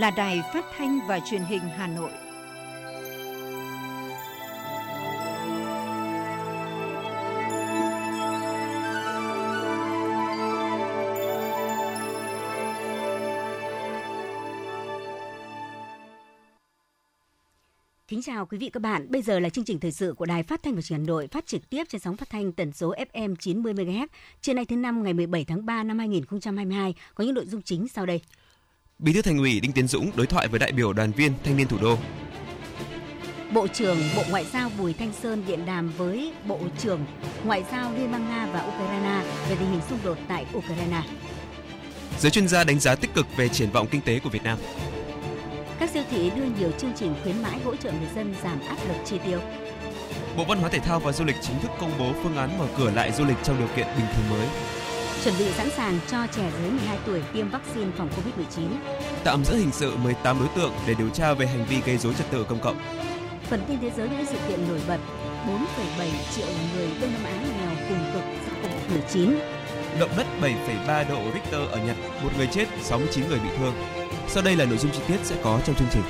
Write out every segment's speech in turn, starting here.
là Đài Phát thanh và Truyền hình Hà Nội. Kính chào quý vị các bạn. Bây giờ là chương trình thời sự của Đài Phát thanh và Truyền hình Hà Nội phát trực tiếp trên sóng phát thanh tần số FM 90 MHz. Trưa nay thứ năm, ngày 17 tháng 3 năm 2022 có những nội dung chính sau đây. Bí thư Thành ủy Đinh Tiến Dũng đối thoại với đại biểu đoàn viên thanh niên thủ đô. Bộ trưởng Bộ Ngoại giao Bùi Thanh Sơn điện đàm với Bộ trưởng Ngoại giao Liên bang Nga và Ukraine về tình hình xung đột tại Ukraine. Giới chuyên gia đánh giá tích cực về triển vọng kinh tế của Việt Nam. Các siêu thị đưa nhiều chương trình khuyến mãi hỗ trợ người dân giảm áp lực chi tiêu. Bộ Văn hóa Thể thao và Du lịch chính thức công bố phương án mở cửa lại du lịch trong điều kiện bình thường mới. Chuẩn bị sẵn sàng cho trẻ dưới 12 tuổi tiêm vaccine phòng Covid-19. Tạm giữ hình sự 18 đối tượng để điều tra về hành vi gây rối trật tự công cộng. Phần tin thế giới những sự kiện nổi bật 4,7 triệu người Đông Nam Á nghèo cùng cực do Covid-19. Động đất 7,3 độ Richter ở Nhật, một người chết, 69 người bị thương. Sau đây là nội dung chi tiết sẽ có trong chương trình.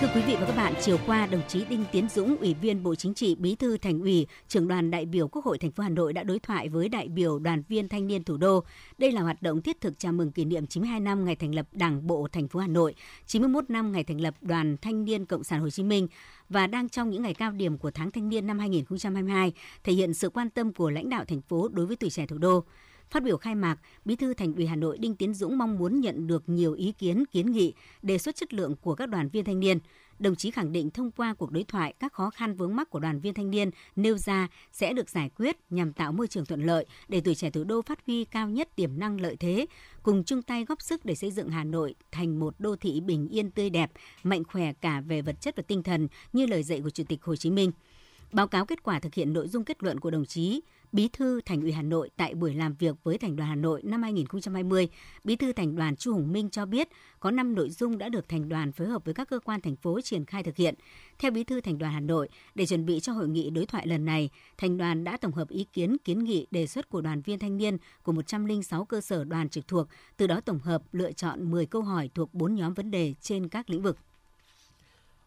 Thưa quý vị và các bạn, chiều qua, đồng chí Đinh Tiến Dũng, Ủy viên Bộ Chính trị, Bí thư Thành ủy, trưởng đoàn đại biểu Quốc hội thành phố Hà Nội đã đối thoại với đại biểu đoàn viên thanh niên thủ đô. Đây là hoạt động thiết thực chào mừng kỷ niệm 92 năm ngày thành lập Đảng bộ thành phố Hà Nội, 91 năm ngày thành lập Đoàn Thanh niên Cộng sản Hồ Chí Minh và đang trong những ngày cao điểm của tháng thanh niên năm 2022, thể hiện sự quan tâm của lãnh đạo thành phố đối với tuổi trẻ thủ đô. Phát biểu khai mạc, Bí thư Thành ủy Hà Nội Đinh Tiến Dũng mong muốn nhận được nhiều ý kiến, kiến nghị, đề xuất chất lượng của các đoàn viên thanh niên. Đồng chí khẳng định thông qua cuộc đối thoại, các khó khăn vướng mắc của đoàn viên thanh niên nêu ra sẽ được giải quyết nhằm tạo môi trường thuận lợi để tuổi trẻ thủ đô phát huy cao nhất tiềm năng lợi thế, cùng chung tay góp sức để xây dựng Hà Nội thành một đô thị bình yên tươi đẹp, mạnh khỏe cả về vật chất và tinh thần như lời dạy của Chủ tịch Hồ Chí Minh. Báo cáo kết quả thực hiện nội dung kết luận của đồng chí Bí thư Thành ủy Hà Nội tại buổi làm việc với Thành đoàn Hà Nội năm 2020, Bí thư Thành đoàn Chu Hùng Minh cho biết có 5 nội dung đã được Thành đoàn phối hợp với các cơ quan thành phố triển khai thực hiện. Theo Bí thư Thành đoàn Hà Nội, để chuẩn bị cho hội nghị đối thoại lần này, Thành đoàn đã tổng hợp ý kiến kiến nghị đề xuất của đoàn viên thanh niên của 106 cơ sở đoàn trực thuộc, từ đó tổng hợp lựa chọn 10 câu hỏi thuộc 4 nhóm vấn đề trên các lĩnh vực.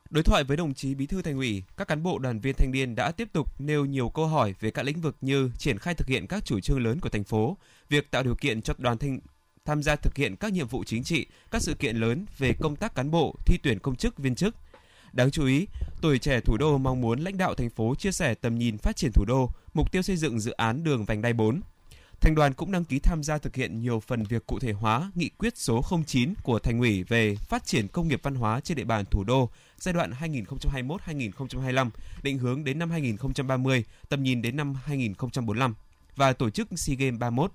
Đối thoại với đồng chí Bí thư Thành ủy, các cán bộ đoàn viên thanh niên đã tiếp tục nêu nhiều câu hỏi về các lĩnh vực như triển khai thực hiện các chủ trương lớn của thành phố, việc tạo điều kiện cho đoàn thanh tham gia thực hiện các nhiệm vụ chính trị, các sự kiện lớn về công tác cán bộ, thi tuyển công chức, viên chức. Đáng chú ý, tuổi trẻ thủ đô mong muốn lãnh đạo thành phố chia sẻ tầm nhìn phát triển thủ đô, mục tiêu xây dựng dự án đường vành đai 4, Thành đoàn cũng đăng ký tham gia thực hiện nhiều phần việc cụ thể hóa nghị quyết số 09 của Thành ủy về phát triển công nghiệp văn hóa trên địa bàn thủ đô giai đoạn 2021-2025, định hướng đến năm 2030, tầm nhìn đến năm 2045 và tổ chức SEA Games 31.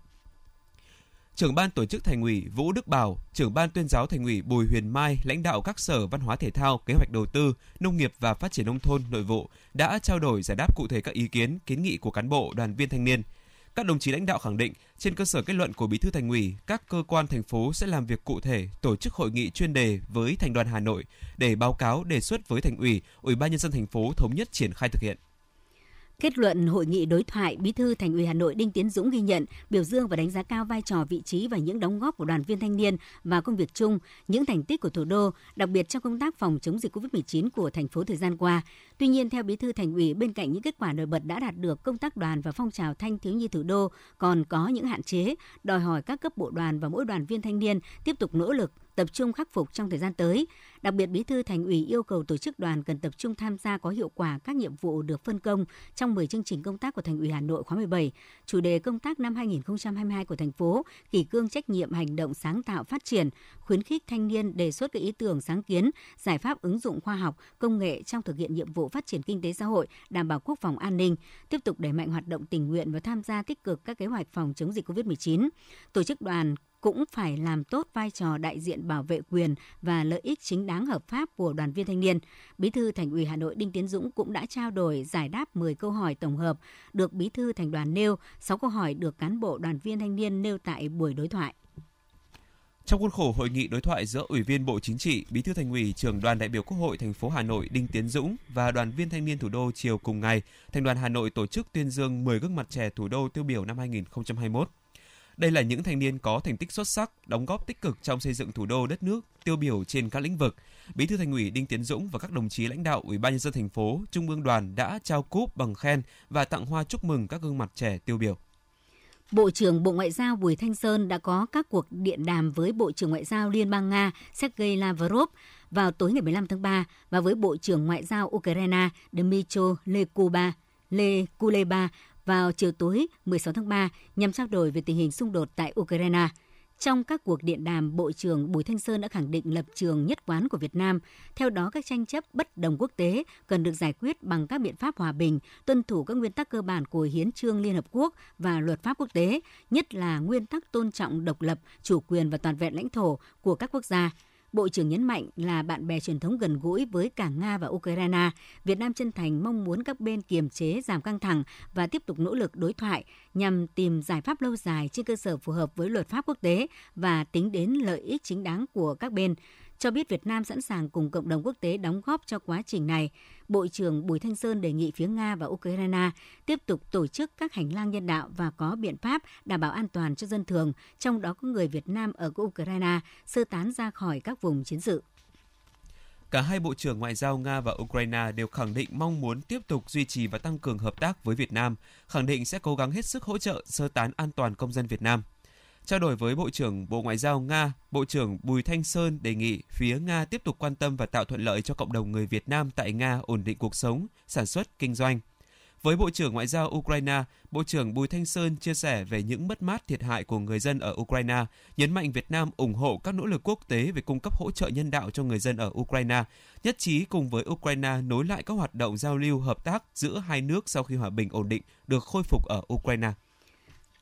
Trưởng ban tổ chức Thành ủy Vũ Đức Bảo, trưởng ban tuyên giáo Thành ủy Bùi Huyền Mai, lãnh đạo các sở văn hóa thể thao, kế hoạch đầu tư, nông nghiệp và phát triển nông thôn, nội vụ đã trao đổi giải đáp cụ thể các ý kiến, kiến nghị của cán bộ, đoàn viên thanh niên – các đồng chí lãnh đạo khẳng định, trên cơ sở kết luận của Bí thư Thành ủy, các cơ quan thành phố sẽ làm việc cụ thể, tổ chức hội nghị chuyên đề với Thành đoàn Hà Nội để báo cáo đề xuất với Thành ủy, Ủy ban nhân dân thành phố thống nhất triển khai thực hiện. Kết luận hội nghị đối thoại, Bí thư Thành ủy Hà Nội Đinh Tiến Dũng ghi nhận, biểu dương và đánh giá cao vai trò, vị trí và những đóng góp của đoàn viên thanh niên và công việc chung, những thành tích của thủ đô, đặc biệt trong công tác phòng chống dịch COVID-19 của thành phố thời gian qua. Tuy nhiên, theo Bí thư Thành ủy, bên cạnh những kết quả nổi bật đã đạt được, công tác đoàn và phong trào thanh thiếu nhi thủ đô còn có những hạn chế, đòi hỏi các cấp bộ đoàn và mỗi đoàn viên thanh niên tiếp tục nỗ lực tập trung khắc phục trong thời gian tới. Đặc biệt, Bí thư Thành ủy yêu cầu tổ chức đoàn cần tập trung tham gia có hiệu quả các nhiệm vụ được phân công trong 10 chương trình công tác của Thành ủy Hà Nội khóa 17. Chủ đề công tác năm 2022 của thành phố, kỷ cương trách nhiệm hành động sáng tạo phát triển, khuyến khích thanh niên đề xuất các ý tưởng sáng kiến, giải pháp ứng dụng khoa học, công nghệ trong thực hiện nhiệm vụ phát triển kinh tế xã hội, đảm bảo quốc phòng an ninh, tiếp tục đẩy mạnh hoạt động tình nguyện và tham gia tích cực các kế hoạch phòng chống dịch COVID-19. Tổ chức đoàn cũng phải làm tốt vai trò đại diện bảo vệ quyền và lợi ích chính đáng hợp pháp của đoàn viên thanh niên. Bí thư Thành ủy Hà Nội Đinh Tiến Dũng cũng đã trao đổi giải đáp 10 câu hỏi tổng hợp được Bí thư Thành đoàn nêu, 6 câu hỏi được cán bộ đoàn viên thanh niên nêu tại buổi đối thoại. Trong khuôn khổ hội nghị đối thoại giữa Ủy viên Bộ Chính trị, Bí thư Thành ủy, trưởng đoàn đại biểu Quốc hội thành phố Hà Nội Đinh Tiến Dũng và đoàn viên thanh niên thủ đô chiều cùng ngày, Thành đoàn Hà Nội tổ chức tuyên dương 10 gương mặt trẻ thủ đô tiêu biểu năm 2021. Đây là những thanh niên có thành tích xuất sắc, đóng góp tích cực trong xây dựng thủ đô đất nước, tiêu biểu trên các lĩnh vực. Bí thư Thành ủy Đinh Tiến Dũng và các đồng chí lãnh đạo Ủy ban nhân dân thành phố, Trung ương đoàn đã trao cúp bằng khen và tặng hoa chúc mừng các gương mặt trẻ tiêu biểu. Bộ trưởng Bộ Ngoại giao Bùi Thanh Sơn đã có các cuộc điện đàm với Bộ trưởng Ngoại giao Liên bang Nga Sergei Lavrov vào tối ngày 15 tháng 3 và với Bộ trưởng Ngoại giao Ukraine Dmytro Lekuba, Lekuleba vào chiều tối 16 tháng 3 nhằm trao đổi về tình hình xung đột tại Ukraine. Trong các cuộc điện đàm, Bộ trưởng Bùi Thanh Sơn đã khẳng định lập trường nhất quán của Việt Nam. Theo đó, các tranh chấp bất đồng quốc tế cần được giải quyết bằng các biện pháp hòa bình, tuân thủ các nguyên tắc cơ bản của Hiến trương Liên Hợp Quốc và luật pháp quốc tế, nhất là nguyên tắc tôn trọng độc lập, chủ quyền và toàn vẹn lãnh thổ của các quốc gia. Bộ trưởng nhấn mạnh là bạn bè truyền thống gần gũi với cả Nga và Ukraine. Việt Nam chân thành mong muốn các bên kiềm chế, giảm căng thẳng và tiếp tục nỗ lực đối thoại nhằm tìm giải pháp lâu dài trên cơ sở phù hợp với luật pháp quốc tế và tính đến lợi ích chính đáng của các bên cho biết Việt Nam sẵn sàng cùng cộng đồng quốc tế đóng góp cho quá trình này. Bộ trưởng Bùi Thanh Sơn đề nghị phía Nga và Ukraine tiếp tục tổ chức các hành lang nhân đạo và có biện pháp đảm bảo an toàn cho dân thường, trong đó có người Việt Nam ở Ukraine sơ tán ra khỏi các vùng chiến sự. Cả hai bộ trưởng ngoại giao Nga và Ukraine đều khẳng định mong muốn tiếp tục duy trì và tăng cường hợp tác với Việt Nam, khẳng định sẽ cố gắng hết sức hỗ trợ sơ tán an toàn công dân Việt Nam. Trao đổi với Bộ trưởng Bộ Ngoại giao Nga, Bộ trưởng Bùi Thanh Sơn đề nghị phía Nga tiếp tục quan tâm và tạo thuận lợi cho cộng đồng người Việt Nam tại Nga ổn định cuộc sống, sản xuất, kinh doanh. Với Bộ trưởng Ngoại giao Ukraine, Bộ trưởng Bùi Thanh Sơn chia sẻ về những mất mát thiệt hại của người dân ở Ukraine, nhấn mạnh Việt Nam ủng hộ các nỗ lực quốc tế về cung cấp hỗ trợ nhân đạo cho người dân ở Ukraine, nhất trí cùng với Ukraine nối lại các hoạt động giao lưu hợp tác giữa hai nước sau khi hòa bình ổn định được khôi phục ở Ukraine.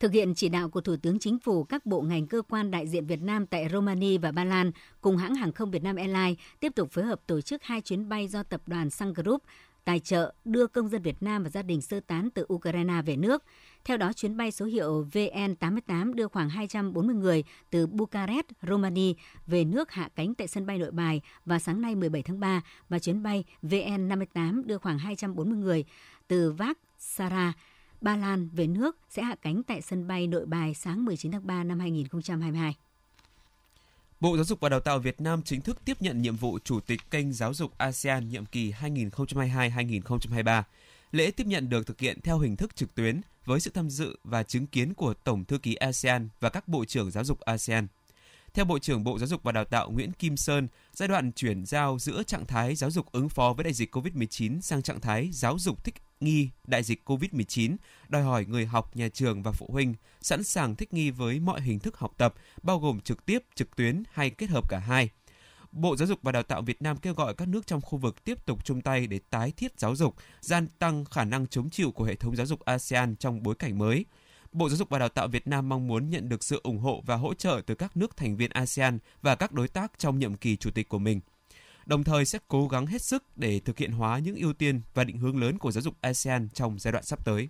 Thực hiện chỉ đạo của Thủ tướng Chính phủ, các bộ ngành cơ quan đại diện Việt Nam tại Romania và Ba Lan cùng hãng hàng không Việt Nam Airlines tiếp tục phối hợp tổ chức hai chuyến bay do tập đoàn Sun Group tài trợ đưa công dân Việt Nam và gia đình sơ tán từ Ukraine về nước. Theo đó, chuyến bay số hiệu VN88 đưa khoảng 240 người từ Bucharest, Romania về nước hạ cánh tại sân bay Nội Bài vào sáng nay 17 tháng 3 và chuyến bay VN58 đưa khoảng 240 người từ Vác Sara, Ba Lan về nước sẽ hạ cánh tại sân bay Nội Bài sáng 19 tháng 3 năm 2022. Bộ Giáo dục và Đào tạo Việt Nam chính thức tiếp nhận nhiệm vụ chủ tịch kênh giáo dục ASEAN nhiệm kỳ 2022-2023. Lễ tiếp nhận được thực hiện theo hình thức trực tuyến với sự tham dự và chứng kiến của Tổng thư ký ASEAN và các bộ trưởng giáo dục ASEAN. Theo Bộ trưởng Bộ Giáo dục và Đào tạo Nguyễn Kim Sơn, giai đoạn chuyển giao giữa trạng thái giáo dục ứng phó với đại dịch COVID-19 sang trạng thái giáo dục thích nghi đại dịch COVID-19 đòi hỏi người học, nhà trường và phụ huynh sẵn sàng thích nghi với mọi hình thức học tập, bao gồm trực tiếp, trực tuyến hay kết hợp cả hai. Bộ Giáo dục và Đào tạo Việt Nam kêu gọi các nước trong khu vực tiếp tục chung tay để tái thiết giáo dục, gian tăng khả năng chống chịu của hệ thống giáo dục ASEAN trong bối cảnh mới. Bộ Giáo dục và Đào tạo Việt Nam mong muốn nhận được sự ủng hộ và hỗ trợ từ các nước thành viên ASEAN và các đối tác trong nhiệm kỳ chủ tịch của mình đồng thời sẽ cố gắng hết sức để thực hiện hóa những ưu tiên và định hướng lớn của giáo dục ASEAN trong giai đoạn sắp tới.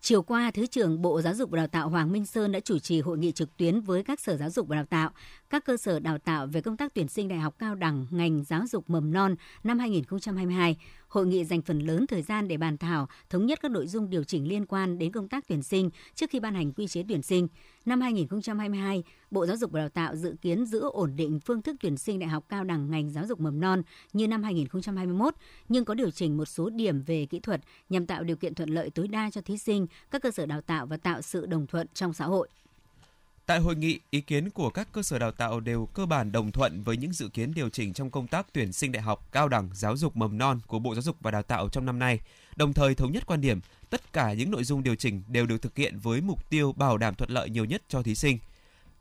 Chiều qua, Thứ trưởng Bộ Giáo dục và Đào tạo Hoàng Minh Sơn đã chủ trì hội nghị trực tuyến với các sở giáo dục và đào tạo, các cơ sở đào tạo về công tác tuyển sinh đại học cao đẳng ngành giáo dục mầm non năm 2022. Hội nghị dành phần lớn thời gian để bàn thảo, thống nhất các nội dung điều chỉnh liên quan đến công tác tuyển sinh trước khi ban hành quy chế tuyển sinh. Năm 2022, Bộ Giáo dục và Đào tạo dự kiến giữ ổn định phương thức tuyển sinh đại học cao đẳng ngành giáo dục mầm non như năm 2021, nhưng có điều chỉnh một số điểm về kỹ thuật nhằm tạo điều kiện thuận lợi tối đa cho thí sinh, các cơ sở đào tạo và tạo sự đồng thuận trong xã hội. Tại hội nghị, ý kiến của các cơ sở đào tạo đều cơ bản đồng thuận với những dự kiến điều chỉnh trong công tác tuyển sinh đại học, cao đẳng, giáo dục mầm non của Bộ Giáo dục và Đào tạo trong năm nay, đồng thời thống nhất quan điểm tất cả những nội dung điều chỉnh đều được thực hiện với mục tiêu bảo đảm thuận lợi nhiều nhất cho thí sinh.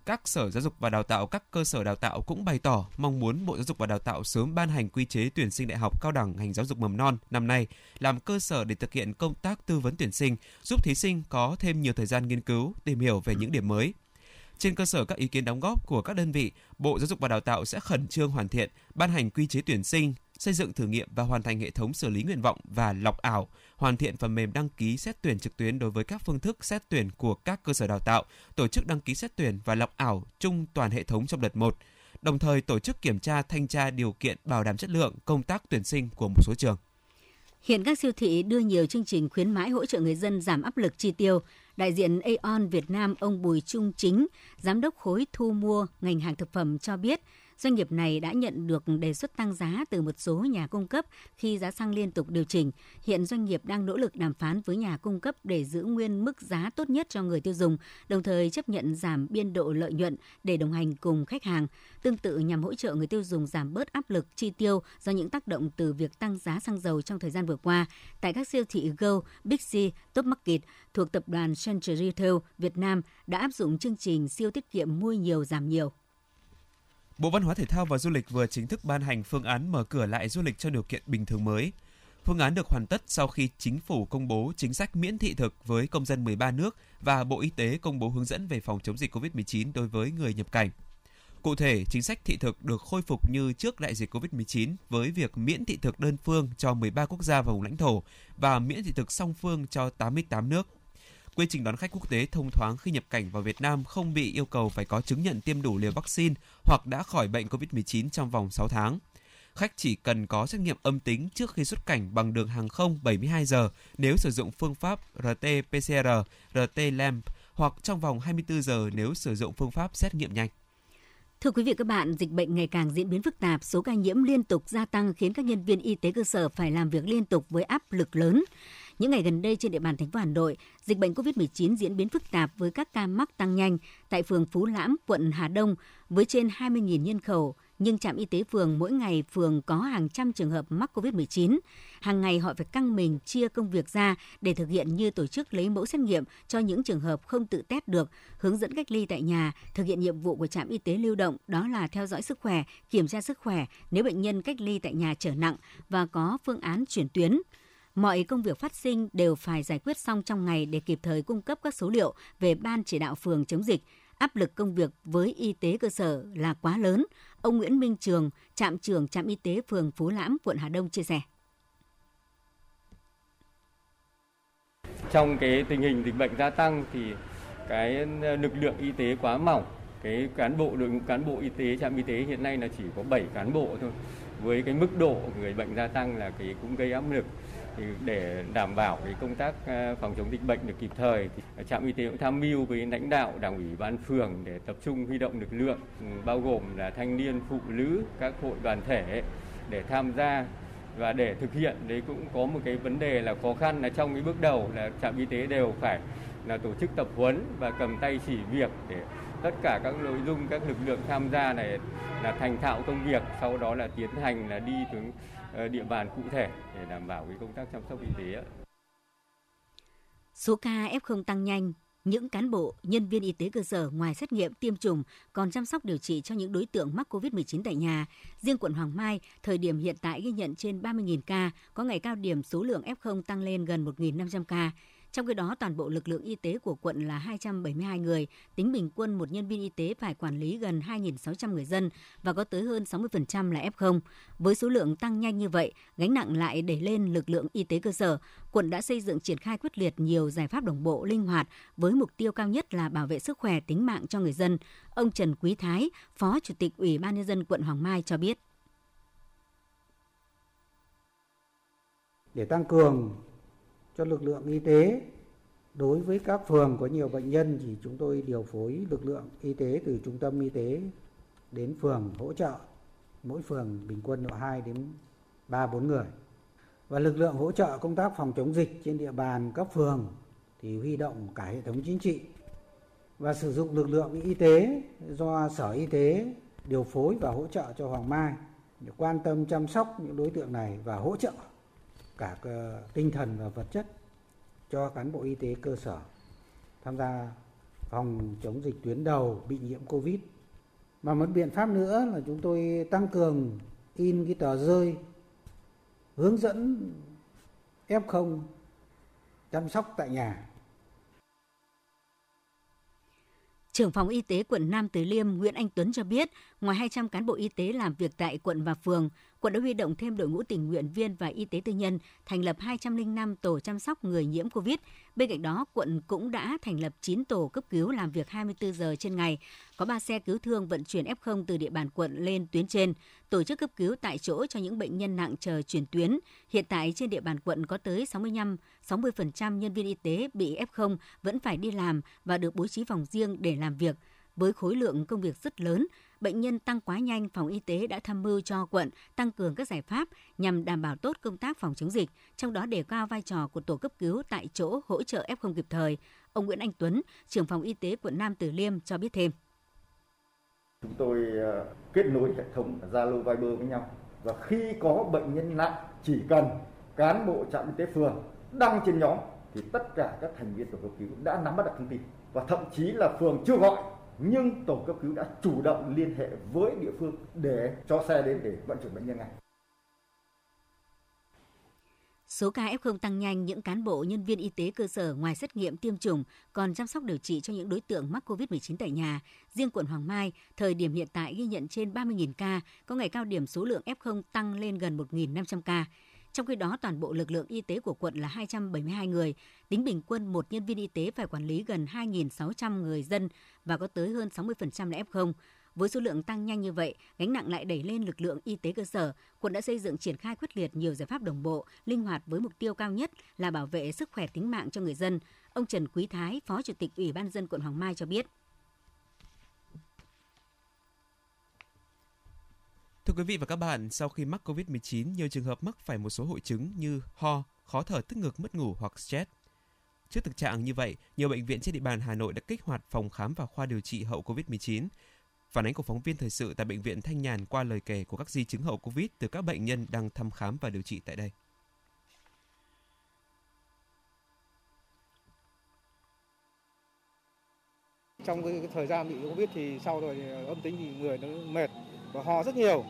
Các sở giáo dục và đào tạo, các cơ sở đào tạo cũng bày tỏ mong muốn Bộ Giáo dục và Đào tạo sớm ban hành quy chế tuyển sinh đại học cao đẳng ngành giáo dục mầm non năm nay làm cơ sở để thực hiện công tác tư vấn tuyển sinh, giúp thí sinh có thêm nhiều thời gian nghiên cứu, tìm hiểu về những điểm mới, trên cơ sở các ý kiến đóng góp của các đơn vị, Bộ Giáo dục và Đào tạo sẽ khẩn trương hoàn thiện, ban hành quy chế tuyển sinh, xây dựng thử nghiệm và hoàn thành hệ thống xử lý nguyện vọng và lọc ảo, hoàn thiện phần mềm đăng ký xét tuyển trực tuyến đối với các phương thức xét tuyển của các cơ sở đào tạo, tổ chức đăng ký xét tuyển và lọc ảo chung toàn hệ thống trong đợt 1, đồng thời tổ chức kiểm tra thanh tra điều kiện bảo đảm chất lượng công tác tuyển sinh của một số trường. Hiện các siêu thị đưa nhiều chương trình khuyến mãi hỗ trợ người dân giảm áp lực chi tiêu. Đại diện Aeon Việt Nam ông Bùi Trung Chính, giám đốc khối thu mua ngành hàng thực phẩm cho biết, Doanh nghiệp này đã nhận được đề xuất tăng giá từ một số nhà cung cấp khi giá xăng liên tục điều chỉnh. Hiện doanh nghiệp đang nỗ lực đàm phán với nhà cung cấp để giữ nguyên mức giá tốt nhất cho người tiêu dùng, đồng thời chấp nhận giảm biên độ lợi nhuận để đồng hành cùng khách hàng. Tương tự nhằm hỗ trợ người tiêu dùng giảm bớt áp lực chi tiêu do những tác động từ việc tăng giá xăng dầu trong thời gian vừa qua. Tại các siêu thị Go, Big C, Top Market thuộc tập đoàn Century Retail Việt Nam đã áp dụng chương trình siêu tiết kiệm mua nhiều giảm nhiều. Bộ Văn hóa Thể thao và Du lịch vừa chính thức ban hành phương án mở cửa lại du lịch cho điều kiện bình thường mới. Phương án được hoàn tất sau khi chính phủ công bố chính sách miễn thị thực với công dân 13 nước và Bộ Y tế công bố hướng dẫn về phòng chống dịch COVID-19 đối với người nhập cảnh. Cụ thể, chính sách thị thực được khôi phục như trước đại dịch COVID-19 với việc miễn thị thực đơn phương cho 13 quốc gia và vùng lãnh thổ và miễn thị thực song phương cho 88 nước quy trình đón khách quốc tế thông thoáng khi nhập cảnh vào Việt Nam không bị yêu cầu phải có chứng nhận tiêm đủ liều vaccine hoặc đã khỏi bệnh COVID-19 trong vòng 6 tháng. Khách chỉ cần có xét nghiệm âm tính trước khi xuất cảnh bằng đường hàng không 72 giờ nếu sử dụng phương pháp RT-PCR, RT-LAMP hoặc trong vòng 24 giờ nếu sử dụng phương pháp xét nghiệm nhanh. Thưa quý vị các bạn, dịch bệnh ngày càng diễn biến phức tạp, số ca nhiễm liên tục gia tăng khiến các nhân viên y tế cơ sở phải làm việc liên tục với áp lực lớn. Những ngày gần đây trên địa bàn thành phố Hà Nội, dịch bệnh COVID-19 diễn biến phức tạp với các ca mắc tăng nhanh tại phường Phú Lãm, quận Hà Đông với trên 20.000 nhân khẩu, nhưng trạm y tế phường mỗi ngày phường có hàng trăm trường hợp mắc COVID-19. Hàng ngày họ phải căng mình chia công việc ra để thực hiện như tổ chức lấy mẫu xét nghiệm cho những trường hợp không tự test được, hướng dẫn cách ly tại nhà, thực hiện nhiệm vụ của trạm y tế lưu động đó là theo dõi sức khỏe, kiểm tra sức khỏe nếu bệnh nhân cách ly tại nhà trở nặng và có phương án chuyển tuyến. Mọi công việc phát sinh đều phải giải quyết xong trong ngày để kịp thời cung cấp các số liệu về ban chỉ đạo phường chống dịch. Áp lực công việc với y tế cơ sở là quá lớn. Ông Nguyễn Minh Trường, trạm trưởng trạm y tế phường Phú Lãm, quận Hà Đông chia sẻ. Trong cái tình hình dịch bệnh gia tăng thì cái lực lượng y tế quá mỏng cái cán bộ đội ngũ cán bộ y tế trạm y tế hiện nay là chỉ có 7 cán bộ thôi với cái mức độ người bệnh gia tăng là cái cũng gây áp lực thì để đảm bảo cái công tác ờ, phòng chống dịch bệnh được kịp thời thì trạm y tế cũng tham mưu với lãnh đạo đảng ủy ban phường để tập trung huy động lực lượng ừ, bao gồm là thanh niên, phụ nữ, các hội đoàn thể để tham gia và để thực hiện. Đấy cũng có một cái vấn đề là khó khăn là trong cái bước đầu là trạm y tế đều phải là tổ chức tập huấn và cầm tay chỉ việc để tất cả các nội dung, các lực lượng tham gia này là thành thạo công việc, sau đó là tiến hành là đi xuống Ờ, địa bàn cụ thể để đảm bảo cái công tác chăm sóc y tế. Số ca F0 tăng nhanh, những cán bộ, nhân viên y tế cơ sở ngoài xét nghiệm, tiêm chủng còn chăm sóc điều trị cho những đối tượng mắc COVID-19 tại nhà. Riêng quận Hoàng Mai, thời điểm hiện tại ghi nhận trên 30.000 ca, có ngày cao điểm số lượng F0 tăng lên gần 1.500 ca. Trong khi đó, toàn bộ lực lượng y tế của quận là 272 người, tính bình quân một nhân viên y tế phải quản lý gần 2.600 người dân và có tới hơn 60% là F0. Với số lượng tăng nhanh như vậy, gánh nặng lại đẩy lên lực lượng y tế cơ sở. Quận đã xây dựng triển khai quyết liệt nhiều giải pháp đồng bộ, linh hoạt với mục tiêu cao nhất là bảo vệ sức khỏe tính mạng cho người dân. Ông Trần Quý Thái, Phó Chủ tịch Ủy ban nhân dân quận Hoàng Mai cho biết. Để tăng cường cho lực lượng y tế. Đối với các phường có nhiều bệnh nhân thì chúng tôi điều phối lực lượng y tế từ trung tâm y tế đến phường hỗ trợ, mỗi phường bình quân độ 2 đến 3 4 người. Và lực lượng hỗ trợ công tác phòng chống dịch trên địa bàn các phường thì huy động cả hệ thống chính trị. Và sử dụng lực lượng y tế do Sở Y tế điều phối và hỗ trợ cho Hoàng Mai để quan tâm chăm sóc những đối tượng này và hỗ trợ cả ờ, tinh thần và vật chất cho cán bộ y tế cơ sở tham gia phòng chống dịch tuyến đầu bị nhiễm Covid. Mà một biện pháp nữa là chúng tôi tăng cường in cái tờ rơi hướng dẫn F0 chăm sóc tại nhà Trưởng phòng y tế quận Nam Từ Liêm Nguyễn Anh Tuấn cho biết, Ngoài 200 cán bộ y tế làm việc tại quận và phường, quận đã huy động thêm đội ngũ tình nguyện viên và y tế tư nhân, thành lập 205 tổ chăm sóc người nhiễm COVID. Bên cạnh đó, quận cũng đã thành lập 9 tổ cấp cứu làm việc 24 giờ trên ngày, có 3 xe cứu thương vận chuyển F0 từ địa bàn quận lên tuyến trên, tổ chức cấp cứu tại chỗ cho những bệnh nhân nặng chờ chuyển tuyến. Hiện tại trên địa bàn quận có tới 65 60% nhân viên y tế bị F0 vẫn phải đi làm và được bố trí phòng riêng để làm việc. Với khối lượng công việc rất lớn, bệnh nhân tăng quá nhanh, phòng y tế đã tham mưu cho quận tăng cường các giải pháp nhằm đảm bảo tốt công tác phòng chống dịch, trong đó đề cao vai trò của tổ cấp cứu tại chỗ hỗ trợ F0 kịp thời. Ông Nguyễn Anh Tuấn, trưởng phòng y tế quận Nam Từ Liêm cho biết thêm. Chúng tôi ờ, kết nối hệ thống Zalo Viber với nhau và khi có bệnh nhân nặng chỉ cần cán bộ trạm y tế phường đăng trên nhóm thì tất cả các thành viên tổ cấp cứu đã nắm bắt được thông tin và thậm chí là phường chưa gọi nhưng tổ cấp cứu đã chủ động liên hệ với địa phương để cho xe đến để vận chuyển bệnh nhân ngay. Số ca F0 tăng nhanh, những cán bộ nhân viên y tế cơ sở ngoài xét nghiệm tiêm chủng còn chăm sóc điều trị cho những đối tượng mắc COVID-19 tại nhà. Riêng quận Hoàng Mai, thời điểm hiện tại ghi nhận trên 30.000 ca, có ngày cao điểm số lượng F0 tăng lên gần 1.500 ca. Trong khi đó, toàn bộ lực lượng y tế của quận là 272 người, tính bình quân một nhân viên y tế phải quản lý gần 2.600 người dân và có tới hơn 60% là F0. Với số lượng tăng nhanh như vậy, gánh nặng lại đẩy lên lực lượng y tế cơ sở. Quận đã xây dựng triển khai quyết liệt nhiều giải pháp đồng bộ, linh hoạt với mục tiêu cao nhất là bảo vệ sức khỏe tính mạng cho người dân. Ông Trần Quý Thái, Phó Chủ tịch Ủy ban dân quận Hoàng Mai cho biết. Thưa quý vị và các bạn, sau khi mắc COVID-19, nhiều trường hợp mắc phải một số hội chứng như ho, khó thở tức ngực, mất ngủ hoặc stress. Trước thực trạng như vậy, nhiều bệnh viện trên địa bàn Hà Nội đã kích hoạt phòng khám và khoa điều trị hậu COVID-19. Phản ánh của phóng viên thời sự tại bệnh viện Thanh Nhàn qua lời kể của các di chứng hậu COVID từ các bệnh nhân đang thăm khám và điều trị tại đây. Trong cái, thời gian bị Covid thì sau rồi âm tính thì người nó mệt và ho rất nhiều.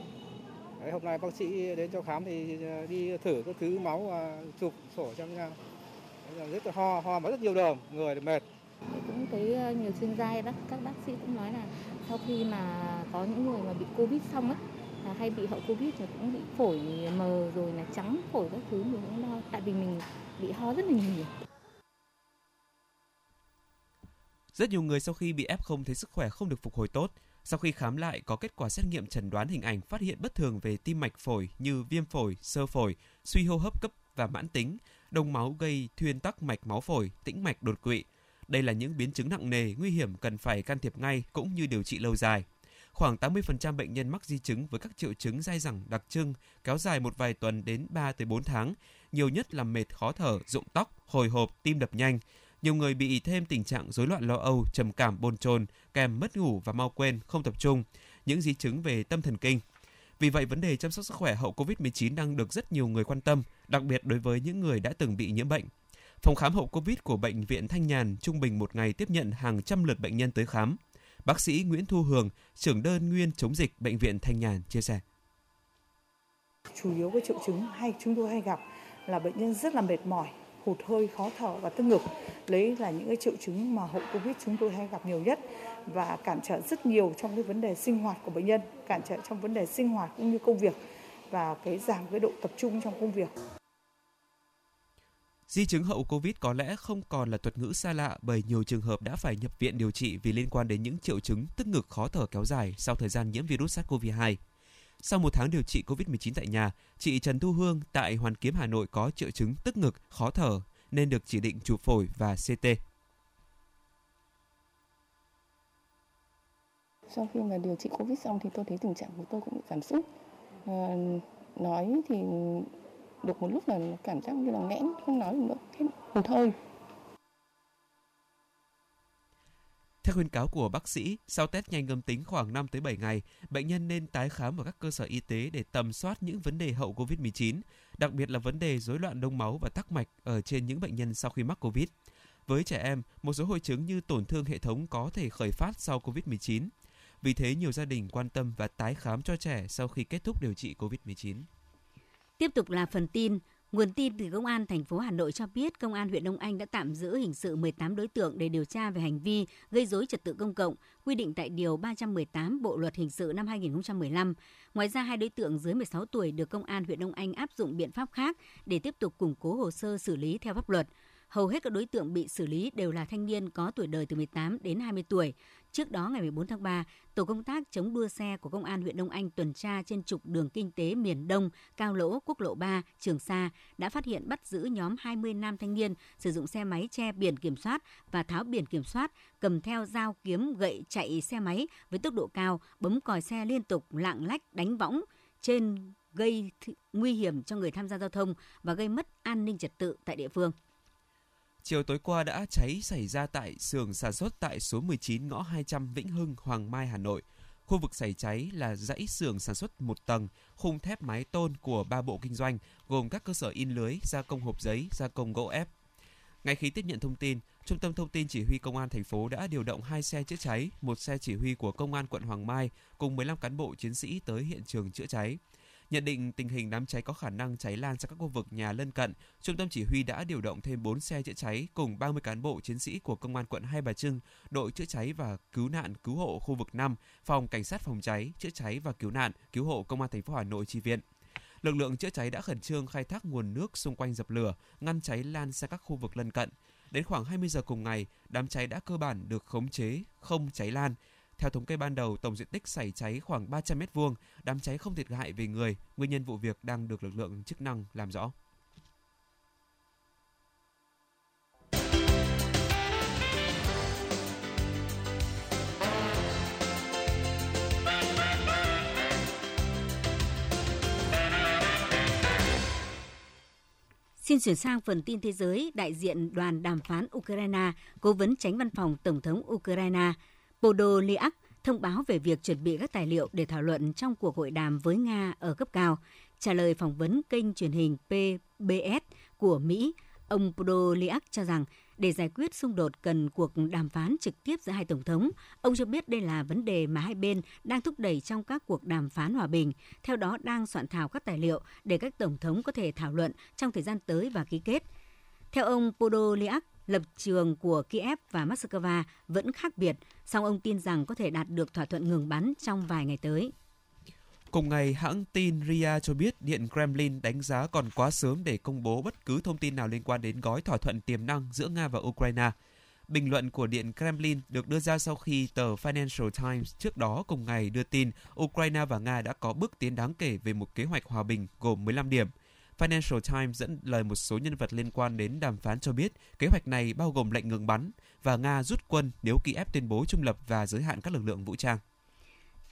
Đấy, hôm nay bác sĩ đến cho khám thì đi thử các thứ máu và chụp sổ cho nhau. rất là ho, ho mà rất nhiều đờm, người mệt. Cũng thấy ờ, nhiều chuyên gia bác các bác sĩ cũng nói là sau khi mà có những người mà bị Covid xong á là hay bị hậu Covid thì cũng bị phổi mờ rồi là trắng phổi các thứ mình cũng lo tại vì mình bị ho rất là nhiều. Rất nhiều người sau khi bị F0 thấy sức khỏe không được phục hồi tốt, sau khi khám lại có kết quả xét nghiệm chẩn đoán hình ảnh phát hiện bất thường về tim mạch phổi như viêm phổi, sơ phổi, suy hô hấp cấp và mãn tính, đông máu gây thuyên tắc mạch máu phổi, tĩnh mạch đột quỵ. Đây là những biến chứng nặng nề, nguy hiểm cần phải can thiệp ngay cũng như điều trị lâu dài. Khoảng 80% bệnh nhân mắc di chứng với các triệu chứng dai dẳng đặc trưng kéo dài một vài tuần đến 3 tới 4 tháng, nhiều nhất là mệt khó thở, rụng tóc, hồi hộp, tim đập nhanh, nhiều người bị thêm tình trạng rối loạn lo âu, trầm cảm bồn chồn, kèm mất ngủ và mau quên, không tập trung, những di chứng về tâm thần kinh. Vì vậy, vấn đề chăm sóc sức khỏe hậu COVID-19 đang được rất nhiều người quan tâm, đặc biệt đối với những người đã từng bị nhiễm bệnh. Phòng khám hậu COVID của Bệnh viện Thanh Nhàn trung bình một ngày tiếp nhận hàng trăm lượt bệnh nhân tới khám. Bác sĩ Nguyễn Thu Hường, trưởng đơn nguyên chống dịch Bệnh viện Thanh Nhàn chia sẻ. Chủ yếu cái triệu chứng hay chúng tôi hay gặp là bệnh nhân rất là mệt mỏi, hụt hơi, khó thở và tức ngực. đấy là những cái triệu chứng mà hậu Covid chúng tôi hay gặp nhiều nhất và cản trở rất nhiều trong cái vấn đề sinh hoạt của bệnh nhân, cản trở trong vấn đề sinh hoạt cũng như công việc và cái giảm cái độ tập trung trong công việc. Di chứng hậu Covid có lẽ không còn là thuật ngữ xa lạ bởi nhiều trường hợp đã phải nhập viện điều trị vì liên quan đến những triệu chứng tức ngực khó thở kéo dài sau thời gian nhiễm virus SARS-CoV-2. Sau một tháng điều trị COVID-19 tại nhà, chị Trần Thu Hương tại Hoàn Kiếm Hà Nội có triệu chứng tức ngực, khó thở nên được chỉ định chụp phổi và CT. Sau khi mà điều trị Covid xong thì tôi thấy tình trạng của tôi cũng bị sút. À, ờ, nói thì được một lúc là cảm giác như là nghẽn, không nói được nữa, hết hụt hơi. Theo khuyến cáo của bác sĩ, sau test nhanh âm tính khoảng 5 tới 7 ngày, bệnh nhân nên tái khám ở các cơ sở y tế để tầm soát những vấn đề hậu COVID-19, đặc biệt là vấn đề rối loạn đông máu và tắc mạch ở trên những bệnh nhân sau khi mắc COVID. Với trẻ em, một số hội chứng như tổn thương hệ thống có thể khởi phát sau COVID-19. Vì thế, nhiều gia đình quan tâm và tái khám cho trẻ sau khi kết thúc điều trị COVID-19. Tiếp tục là phần tin Nguồn tin từ Công an thành phố Hà Nội cho biết Công an huyện Đông Anh đã tạm giữ hình sự 18 đối tượng để điều tra về hành vi gây dối trật tự công cộng, quy định tại Điều 318 Bộ Luật Hình sự năm 2015. Ngoài ra, hai đối tượng dưới 16 tuổi được Công an huyện Đông Anh áp dụng biện pháp khác để tiếp tục củng cố hồ sơ xử lý theo pháp luật. Hầu hết các đối tượng bị xử lý đều là thanh niên có tuổi đời từ 18 đến 20 tuổi. Trước đó ngày 14 tháng 3, tổ công tác chống đua xe của công an huyện Đông Anh tuần tra trên trục đường kinh tế miền Đông, Cao Lỗ, Quốc lộ 3, Trường Sa đã phát hiện bắt giữ nhóm 20 nam thanh niên sử dụng xe máy che biển kiểm soát và tháo biển kiểm soát, cầm theo dao kiếm gậy chạy xe máy với tốc độ cao, bấm còi xe liên tục lạng lách đánh võng trên gây nguy hiểm cho người tham gia giao thông và gây mất an ninh trật tự tại địa phương. Chiều tối qua đã cháy xảy ra tại xưởng sản xuất tại số 19 ngõ 200 Vĩnh Hưng, Hoàng Mai, Hà Nội. Khu vực xảy cháy là dãy xưởng sản xuất một tầng, khung thép mái tôn của ba bộ kinh doanh, gồm các cơ sở in lưới, gia công hộp giấy, gia công gỗ ép. Ngay khi tiếp nhận thông tin, Trung tâm Thông tin Chỉ huy Công an thành phố đã điều động hai xe chữa cháy, một xe chỉ huy của Công an quận Hoàng Mai cùng 15 cán bộ chiến sĩ tới hiện trường chữa cháy. Nhận định tình hình đám cháy có khả năng cháy lan sang các khu vực nhà lân cận, Trung tâm chỉ huy đã điều động thêm 4 xe chữa cháy cùng 30 cán bộ chiến sĩ của Công an quận Hai Bà Trưng, đội chữa cháy và cứu nạn cứu hộ khu vực 5, phòng cảnh sát phòng cháy, chữa cháy và cứu nạn, cứu hộ Công an thành phố Hà Nội chi viện. Lực lượng chữa cháy đã khẩn trương khai thác nguồn nước xung quanh dập lửa, ngăn cháy lan sang các khu vực lân cận. Đến khoảng 20 giờ cùng ngày, đám cháy đã cơ bản được khống chế, không cháy lan. Theo thống kê ban đầu, tổng diện tích xảy cháy khoảng 300 m2, đám cháy không thiệt hại về người, nguyên nhân vụ việc đang được lực lượng chức năng làm rõ. Xin chuyển sang phần tin thế giới, đại diện đoàn đàm phán Ukraine, cố vấn tránh văn phòng Tổng thống Ukraine Podolyak thông báo về việc chuẩn bị các tài liệu để thảo luận trong cuộc hội đàm với Nga ở cấp cao. Trả lời phỏng vấn kênh truyền hình PBS của Mỹ, ông Podolyak cho rằng để giải quyết xung đột cần cuộc đàm phán trực tiếp giữa hai tổng thống. Ông cho biết đây là vấn đề mà hai bên đang thúc đẩy trong các cuộc đàm phán hòa bình, theo đó đang soạn thảo các tài liệu để các tổng thống có thể thảo luận trong thời gian tới và ký kết. Theo ông Podolyak, lập trường của Kiev và Moscow vẫn khác biệt, song ông tin rằng có thể đạt được thỏa thuận ngừng bắn trong vài ngày tới. Cùng ngày, hãng tin RIA cho biết Điện Kremlin đánh giá còn quá sớm để công bố bất cứ thông tin nào liên quan đến gói thỏa thuận tiềm năng giữa Nga và Ukraine. Bình luận của Điện Kremlin được đưa ra sau khi tờ Financial Times trước đó cùng ngày đưa tin Ukraine và Nga đã có bước tiến đáng kể về một kế hoạch hòa bình gồm 15 điểm – Financial Times dẫn lời một số nhân vật liên quan đến đàm phán cho biết kế hoạch này bao gồm lệnh ngừng bắn và Nga rút quân nếu Kiev tuyên bố trung lập và giới hạn các lực lượng vũ trang.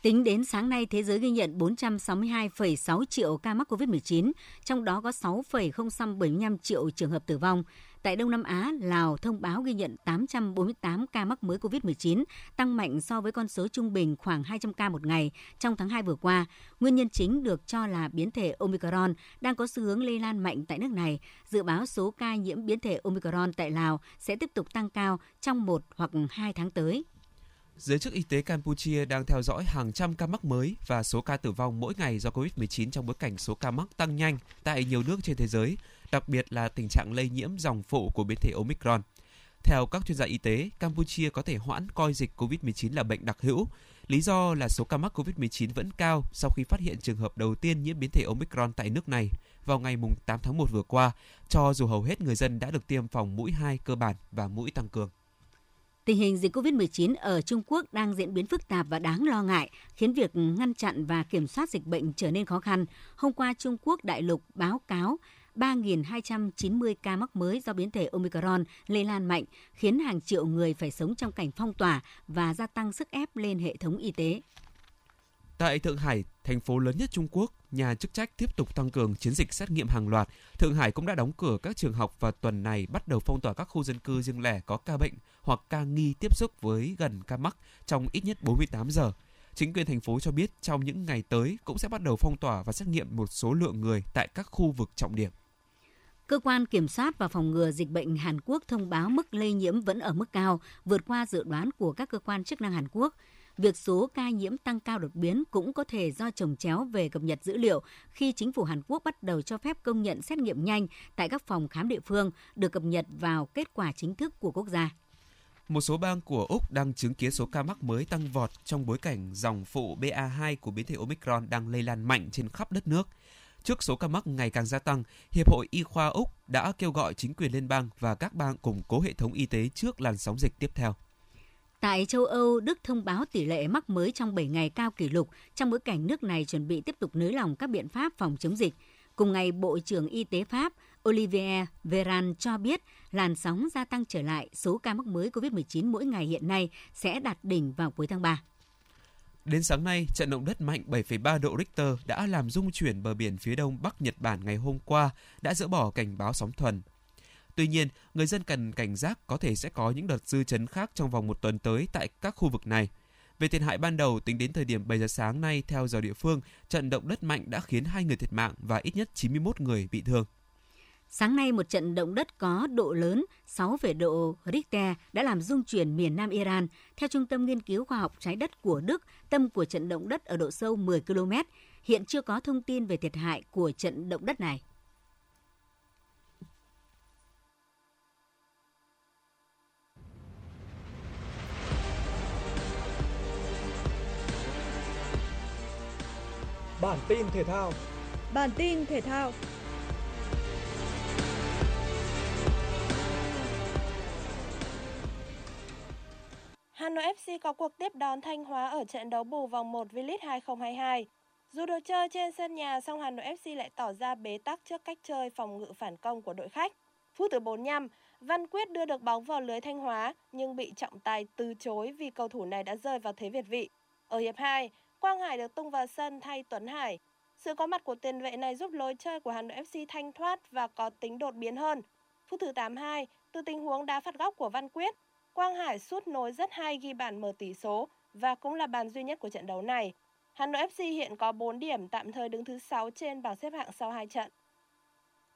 Tính đến sáng nay, thế giới ghi nhận 462,6 triệu ca mắc COVID-19, trong đó có 6,075 triệu trường hợp tử vong. Tại Đông Nam Á, Lào thông báo ghi nhận 848 ca mắc mới COVID-19, tăng mạnh so với con số trung bình khoảng 200 ca một ngày trong tháng 2 vừa qua. Nguyên nhân chính được cho là biến thể Omicron đang có xu hướng lây lan mạnh tại nước này. Dự báo số ca nhiễm biến thể Omicron tại Lào sẽ tiếp tục tăng cao trong một hoặc hai tháng tới. Giới chức y tế Campuchia đang theo dõi hàng trăm ca mắc mới và số ca tử vong mỗi ngày do COVID-19 trong bối cảnh số ca mắc tăng nhanh tại nhiều nước trên thế giới, đặc biệt là tình trạng lây nhiễm dòng phụ của biến thể Omicron. Theo các chuyên gia y tế, Campuchia có thể hoãn coi dịch COVID-19 là bệnh đặc hữu. Lý do là số ca mắc COVID-19 vẫn cao sau khi phát hiện trường hợp đầu tiên nhiễm biến thể Omicron tại nước này vào ngày 8 tháng 1 vừa qua, cho dù hầu hết người dân đã được tiêm phòng mũi 2 cơ bản và mũi tăng cường. Tình hình dịch COVID-19 ở Trung Quốc đang diễn biến phức tạp và đáng lo ngại, khiến việc ngăn chặn và kiểm soát dịch bệnh trở nên khó khăn. Hôm qua, Trung Quốc đại lục báo cáo 3.290 ca mắc mới do biến thể Omicron lây lan mạnh, khiến hàng triệu người phải sống trong cảnh phong tỏa và gia tăng sức ép lên hệ thống y tế. Tại Thượng Hải, thành phố lớn nhất Trung Quốc, nhà chức trách tiếp tục tăng cường chiến dịch xét nghiệm hàng loạt. Thượng Hải cũng đã đóng cửa các trường học và tuần này bắt đầu phong tỏa các khu dân cư riêng lẻ có ca bệnh hoặc ca nghi tiếp xúc với gần ca mắc trong ít nhất 48 giờ. Chính quyền thành phố cho biết trong những ngày tới cũng sẽ bắt đầu phong tỏa và xét nghiệm một số lượng người tại các khu vực trọng điểm. Cơ quan Kiểm soát và Phòng ngừa Dịch bệnh Hàn Quốc thông báo mức lây nhiễm vẫn ở mức cao, vượt qua dự đoán của các cơ quan chức năng Hàn Quốc việc số ca nhiễm tăng cao đột biến cũng có thể do trồng chéo về cập nhật dữ liệu khi chính phủ Hàn Quốc bắt đầu cho phép công nhận xét nghiệm nhanh tại các phòng khám địa phương được cập nhật vào kết quả chính thức của quốc gia. Một số bang của Úc đang chứng kiến số ca mắc mới tăng vọt trong bối cảnh dòng phụ BA2 của biến thể Omicron đang lây lan mạnh trên khắp đất nước. Trước số ca mắc ngày càng gia tăng, Hiệp hội Y khoa Úc đã kêu gọi chính quyền liên bang và các bang củng cố hệ thống y tế trước làn sóng dịch tiếp theo. Tại châu Âu, Đức thông báo tỷ lệ mắc mới trong 7 ngày cao kỷ lục trong bối cảnh nước này chuẩn bị tiếp tục nới lỏng các biện pháp phòng chống dịch. Cùng ngày, Bộ trưởng Y tế Pháp Olivier Véran cho biết làn sóng gia tăng trở lại, số ca mắc mới COVID-19 mỗi ngày hiện nay sẽ đạt đỉnh vào cuối tháng 3. Đến sáng nay, trận động đất mạnh 7,3 độ Richter đã làm rung chuyển bờ biển phía đông Bắc Nhật Bản ngày hôm qua, đã dỡ bỏ cảnh báo sóng thần. Tuy nhiên, người dân cần cảnh giác có thể sẽ có những đợt dư chấn khác trong vòng một tuần tới tại các khu vực này. Về thiệt hại ban đầu, tính đến thời điểm 7 giờ sáng nay theo giờ địa phương, trận động đất mạnh đã khiến hai người thiệt mạng và ít nhất 91 người bị thương. Sáng nay, một trận động đất có độ lớn 6, độ Richter đã làm rung chuyển miền Nam Iran. Theo Trung tâm Nghiên cứu Khoa học Trái đất của Đức, tâm của trận động đất ở độ sâu 10 km. Hiện chưa có thông tin về thiệt hại của trận động đất này. Bản tin thể thao Bản tin thể thao Hà Nội FC có cuộc tiếp đón Thanh Hóa ở trận đấu bù vòng 1 V-League 2022. Dù được chơi trên sân nhà, song Hà Nội FC lại tỏ ra bế tắc trước cách chơi phòng ngự phản công của đội khách. Phút thứ 45, Văn Quyết đưa được bóng vào lưới Thanh Hóa nhưng bị trọng tài từ chối vì cầu thủ này đã rơi vào thế việt vị. Ở hiệp 2, Quang Hải được tung vào sân thay Tuấn Hải. Sự có mặt của tiền vệ này giúp lối chơi của Hà Nội FC thanh thoát và có tính đột biến hơn. Phút thứ 82, từ tình huống đá phạt góc của Văn Quyết, Quang Hải sút nối rất hay ghi bàn mở tỷ số và cũng là bàn duy nhất của trận đấu này. Hà Nội FC hiện có 4 điểm tạm thời đứng thứ 6 trên bảng xếp hạng sau 2 trận.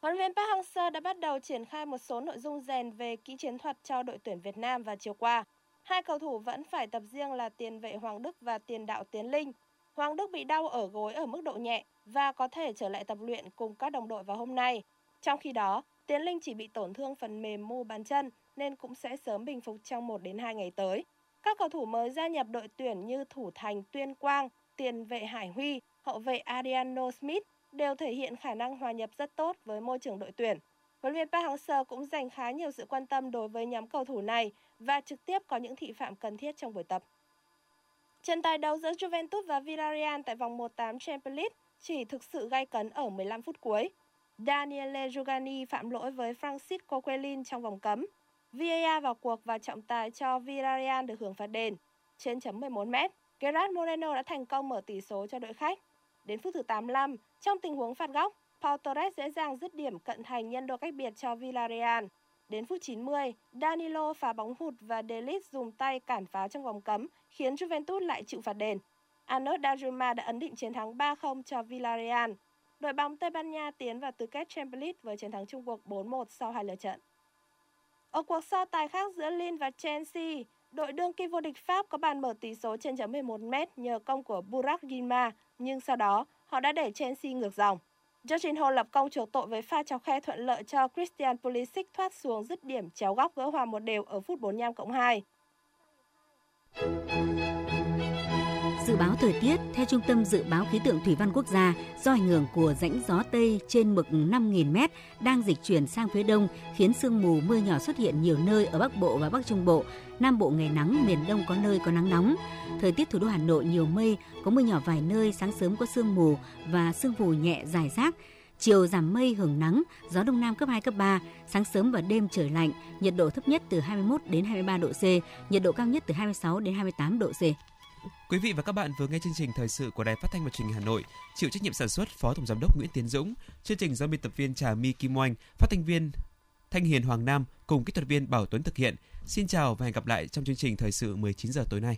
Huấn luyện Park Hang-seo đã bắt đầu triển khai một số nội dung rèn về kỹ chiến thuật cho đội tuyển Việt Nam vào chiều qua. Hai cầu thủ vẫn phải tập riêng là tiền vệ Hoàng Đức và tiền đạo Tiến Linh. Hoàng Đức bị đau ở gối ở mức độ nhẹ và có thể trở lại tập luyện cùng các đồng đội vào hôm nay. Trong khi đó, Tiến Linh chỉ bị tổn thương phần mềm mu bàn chân nên cũng sẽ sớm bình phục trong 1 đến 2 ngày tới. Các cầu thủ mới gia nhập đội tuyển như thủ thành Tuyên Quang, tiền vệ Hải Huy, hậu vệ Adriano Smith đều thể hiện khả năng hòa nhập rất tốt với môi trường đội tuyển. Huấn luyện Park Hang-seo cũng dành khá nhiều sự quan tâm đối với nhóm cầu thủ này và trực tiếp có những thị phạm cần thiết trong buổi tập. Trận tài đấu giữa Juventus và Villarreal tại vòng 1/8 Champions League chỉ thực sự gay cấn ở 15 phút cuối. Daniele Giugani phạm lỗi với Francisco Quellin trong vòng cấm. VAR vào cuộc và trọng tài cho Villarreal được hưởng phạt đền. Trên chấm 11 m, Gerard Moreno đã thành công mở tỷ số cho đội khách. Đến phút thứ 85, trong tình huống phạt góc, Pau Torres dễ dàng dứt điểm cận thành nhân đôi cách biệt cho Villarreal. Đến phút 90, Danilo phá bóng hụt và Delis dùng tay cản phá trong vòng cấm, khiến Juventus lại chịu phạt đền. Anos Dajuma đã ấn định chiến thắng 3-0 cho Villarreal. Đội bóng Tây Ban Nha tiến vào tứ kết Champions League với chiến thắng chung cuộc 4-1 sau hai lượt trận. Ở cuộc so tài khác giữa Lille và Chelsea, đội đương kim vô địch Pháp có bàn mở tỷ số trên chấm 11 m nhờ công của Burak Yilmaz, nhưng sau đó họ đã để Chelsea ngược dòng. Jorginho lập công chuộc tội với pha chọc khe thuận lợi cho Christian Pulisic thoát xuống dứt điểm chéo góc gỡ hòa một đều ở phút 45 cộng 2. Dự báo thời tiết, theo Trung tâm Dự báo Khí tượng Thủy văn Quốc gia, do ảnh hưởng của rãnh gió Tây trên mực 5.000m đang dịch chuyển sang phía đông, khiến sương mù mưa nhỏ xuất hiện nhiều nơi ở Bắc Bộ và Bắc Trung Bộ. Nam Bộ ngày nắng, miền Đông có nơi có nắng nóng. Thời tiết thủ đô Hà Nội nhiều mây, có mưa nhỏ vài nơi, sáng sớm có sương mù và sương mù nhẹ dài rác. Chiều giảm mây hưởng nắng, gió đông nam cấp 2 cấp 3, sáng sớm và đêm trời lạnh, nhiệt độ thấp nhất từ 21 đến 23 độ C, nhiệt độ cao nhất từ 26 đến 28 độ C. Quý vị và các bạn vừa nghe chương trình thời sự của Đài Phát thanh và Truyền hình Hà Nội, chịu trách nhiệm sản xuất Phó Tổng giám đốc Nguyễn Tiến Dũng, chương trình do biên tập viên Trà My Kim Oanh, phát thanh viên Thanh Hiền Hoàng Nam cùng kỹ thuật viên Bảo Tuấn thực hiện. Xin chào và hẹn gặp lại trong chương trình thời sự 19 giờ tối nay.